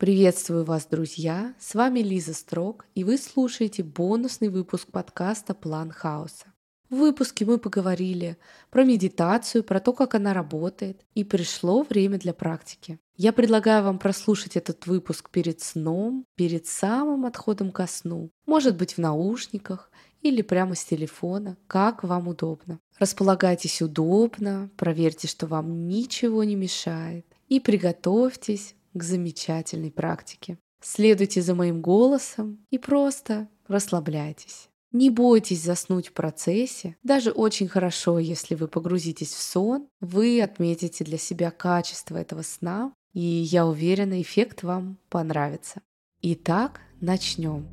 Приветствую вас, друзья! С вами Лиза Строк, и вы слушаете бонусный выпуск подкаста «План хаоса». В выпуске мы поговорили про медитацию, про то, как она работает, и пришло время для практики. Я предлагаю вам прослушать этот выпуск перед сном, перед самым отходом ко сну, может быть в наушниках или прямо с телефона, как вам удобно. Располагайтесь удобно, проверьте, что вам ничего не мешает, и приготовьтесь к замечательной практике. Следуйте за моим голосом и просто расслабляйтесь. Не бойтесь заснуть в процессе. Даже очень хорошо, если вы погрузитесь в сон, вы отметите для себя качество этого сна, и я уверена, эффект вам понравится. Итак, начнем.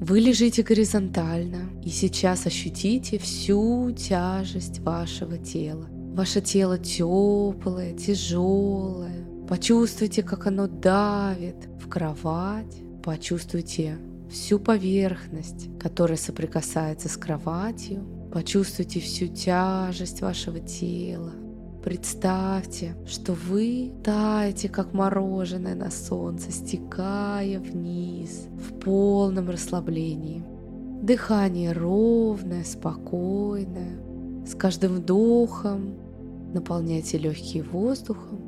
Вы лежите горизонтально и сейчас ощутите всю тяжесть вашего тела. Ваше тело теплое, тяжелое, Почувствуйте, как оно давит в кровать. Почувствуйте всю поверхность, которая соприкасается с кроватью. Почувствуйте всю тяжесть вашего тела. Представьте, что вы таете, как мороженое на солнце, стекая вниз в полном расслаблении. Дыхание ровное, спокойное. С каждым вдохом наполняйте легкие воздухом,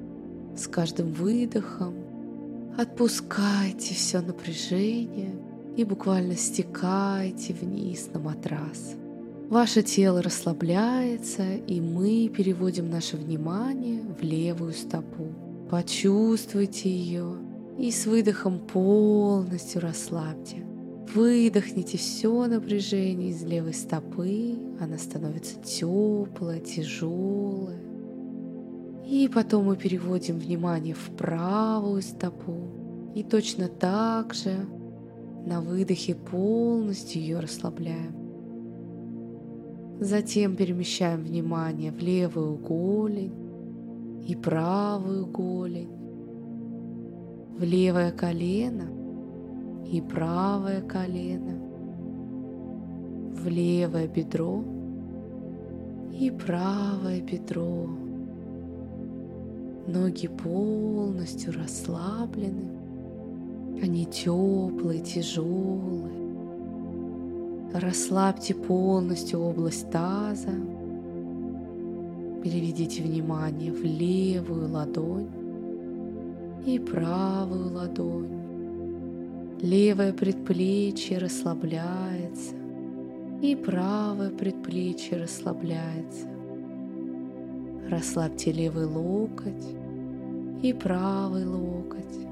с каждым выдохом отпускайте все напряжение и буквально стекайте вниз на матрас. Ваше тело расслабляется, и мы переводим наше внимание в левую стопу. Почувствуйте ее и с выдохом полностью расслабьте. Выдохните все напряжение из левой стопы, она становится теплая, тяжелая. И потом мы переводим внимание в правую стопу. И точно так же на выдохе полностью ее расслабляем. Затем перемещаем внимание в левую голень и правую голень, в левое колено и правое колено, в левое бедро и правое бедро. Ноги полностью расслаблены. Они теплые, тяжелые. Расслабьте полностью область таза. Переведите внимание в левую ладонь и правую ладонь. Левое предплечье расслабляется, и правое предплечье расслабляется. Расслабьте левый локоть и правый локоть,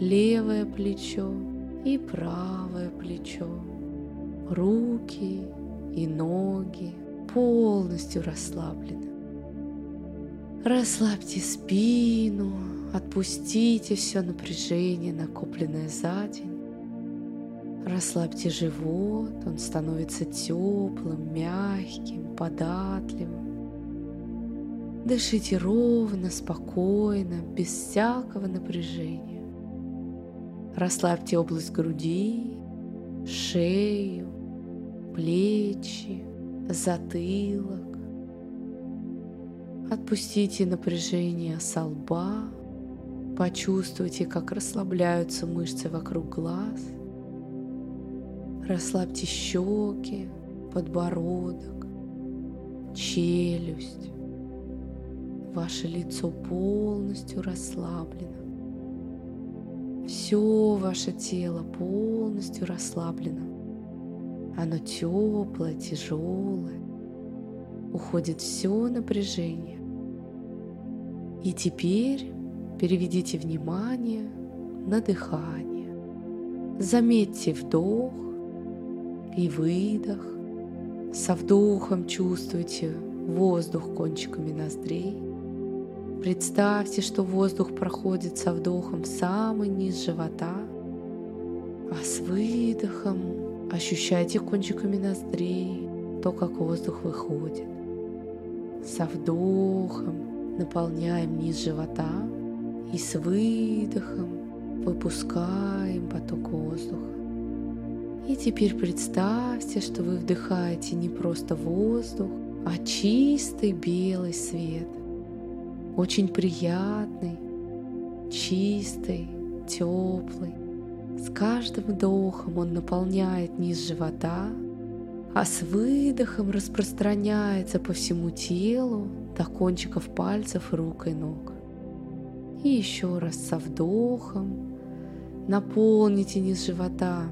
левое плечо и правое плечо, руки и ноги полностью расслаблены. Расслабьте спину, отпустите все напряжение, накопленное за день. Расслабьте живот, он становится теплым, мягким, податливым. Дышите ровно, спокойно, без всякого напряжения. Расслабьте область груди, шею, плечи, затылок. Отпустите напряжение со лба. Почувствуйте, как расслабляются мышцы вокруг глаз. Расслабьте щеки, подбородок, челюсть. Ваше лицо полностью расслаблено. Все ваше тело полностью расслаблено. Оно теплое, тяжелое. Уходит все напряжение. И теперь переведите внимание на дыхание. Заметьте вдох и выдох. Со вдохом чувствуйте воздух кончиками ноздрей. Представьте, что воздух проходит со вдохом в самый низ живота, а с выдохом ощущайте кончиками ноздрей то, как воздух выходит. Со вдохом наполняем низ живота и с выдохом выпускаем поток воздуха. И теперь представьте, что вы вдыхаете не просто воздух, а чистый белый свет – очень приятный, чистый, теплый. С каждым вдохом он наполняет низ живота, а с выдохом распространяется по всему телу до кончиков пальцев рук и ног. И еще раз со вдохом наполните низ живота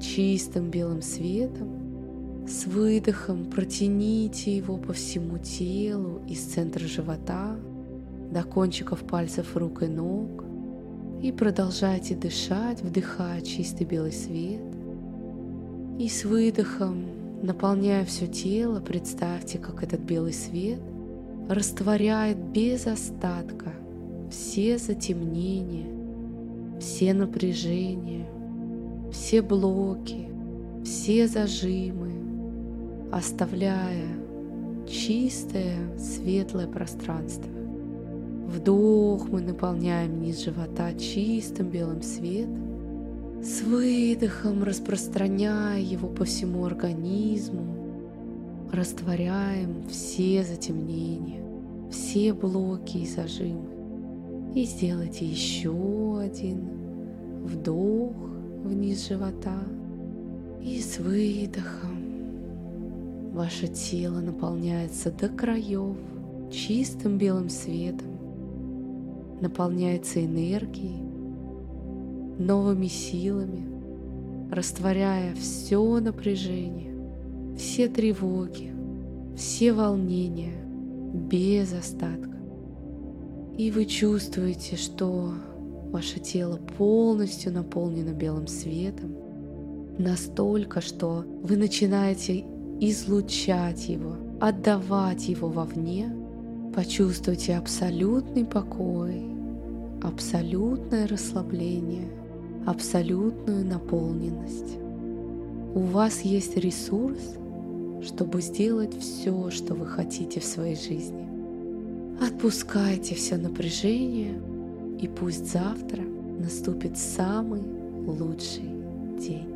чистым белым светом, с выдохом протяните его по всему телу из центра живота до кончиков пальцев рук и ног и продолжайте дышать, вдыхая чистый белый свет. И с выдохом, наполняя все тело, представьте, как этот белый свет растворяет без остатка все затемнения, все напряжения, все блоки, все зажимы, оставляя чистое, светлое пространство. Вдох мы наполняем низ живота чистым белым светом, с выдохом распространяя его по всему организму, растворяем все затемнения, все блоки и зажимы. И сделайте еще один вдох вниз живота. И с выдохом ваше тело наполняется до краев чистым белым светом, наполняется энергией, новыми силами, растворяя все напряжение, все тревоги, все волнения без остатка. И вы чувствуете, что ваше тело полностью наполнено белым светом, настолько, что вы начинаете излучать его, отдавать его вовне, почувствуйте абсолютный покой, абсолютное расслабление, абсолютную наполненность. У вас есть ресурс, чтобы сделать все, что вы хотите в своей жизни. Отпускайте все напряжение, и пусть завтра наступит самый лучший день.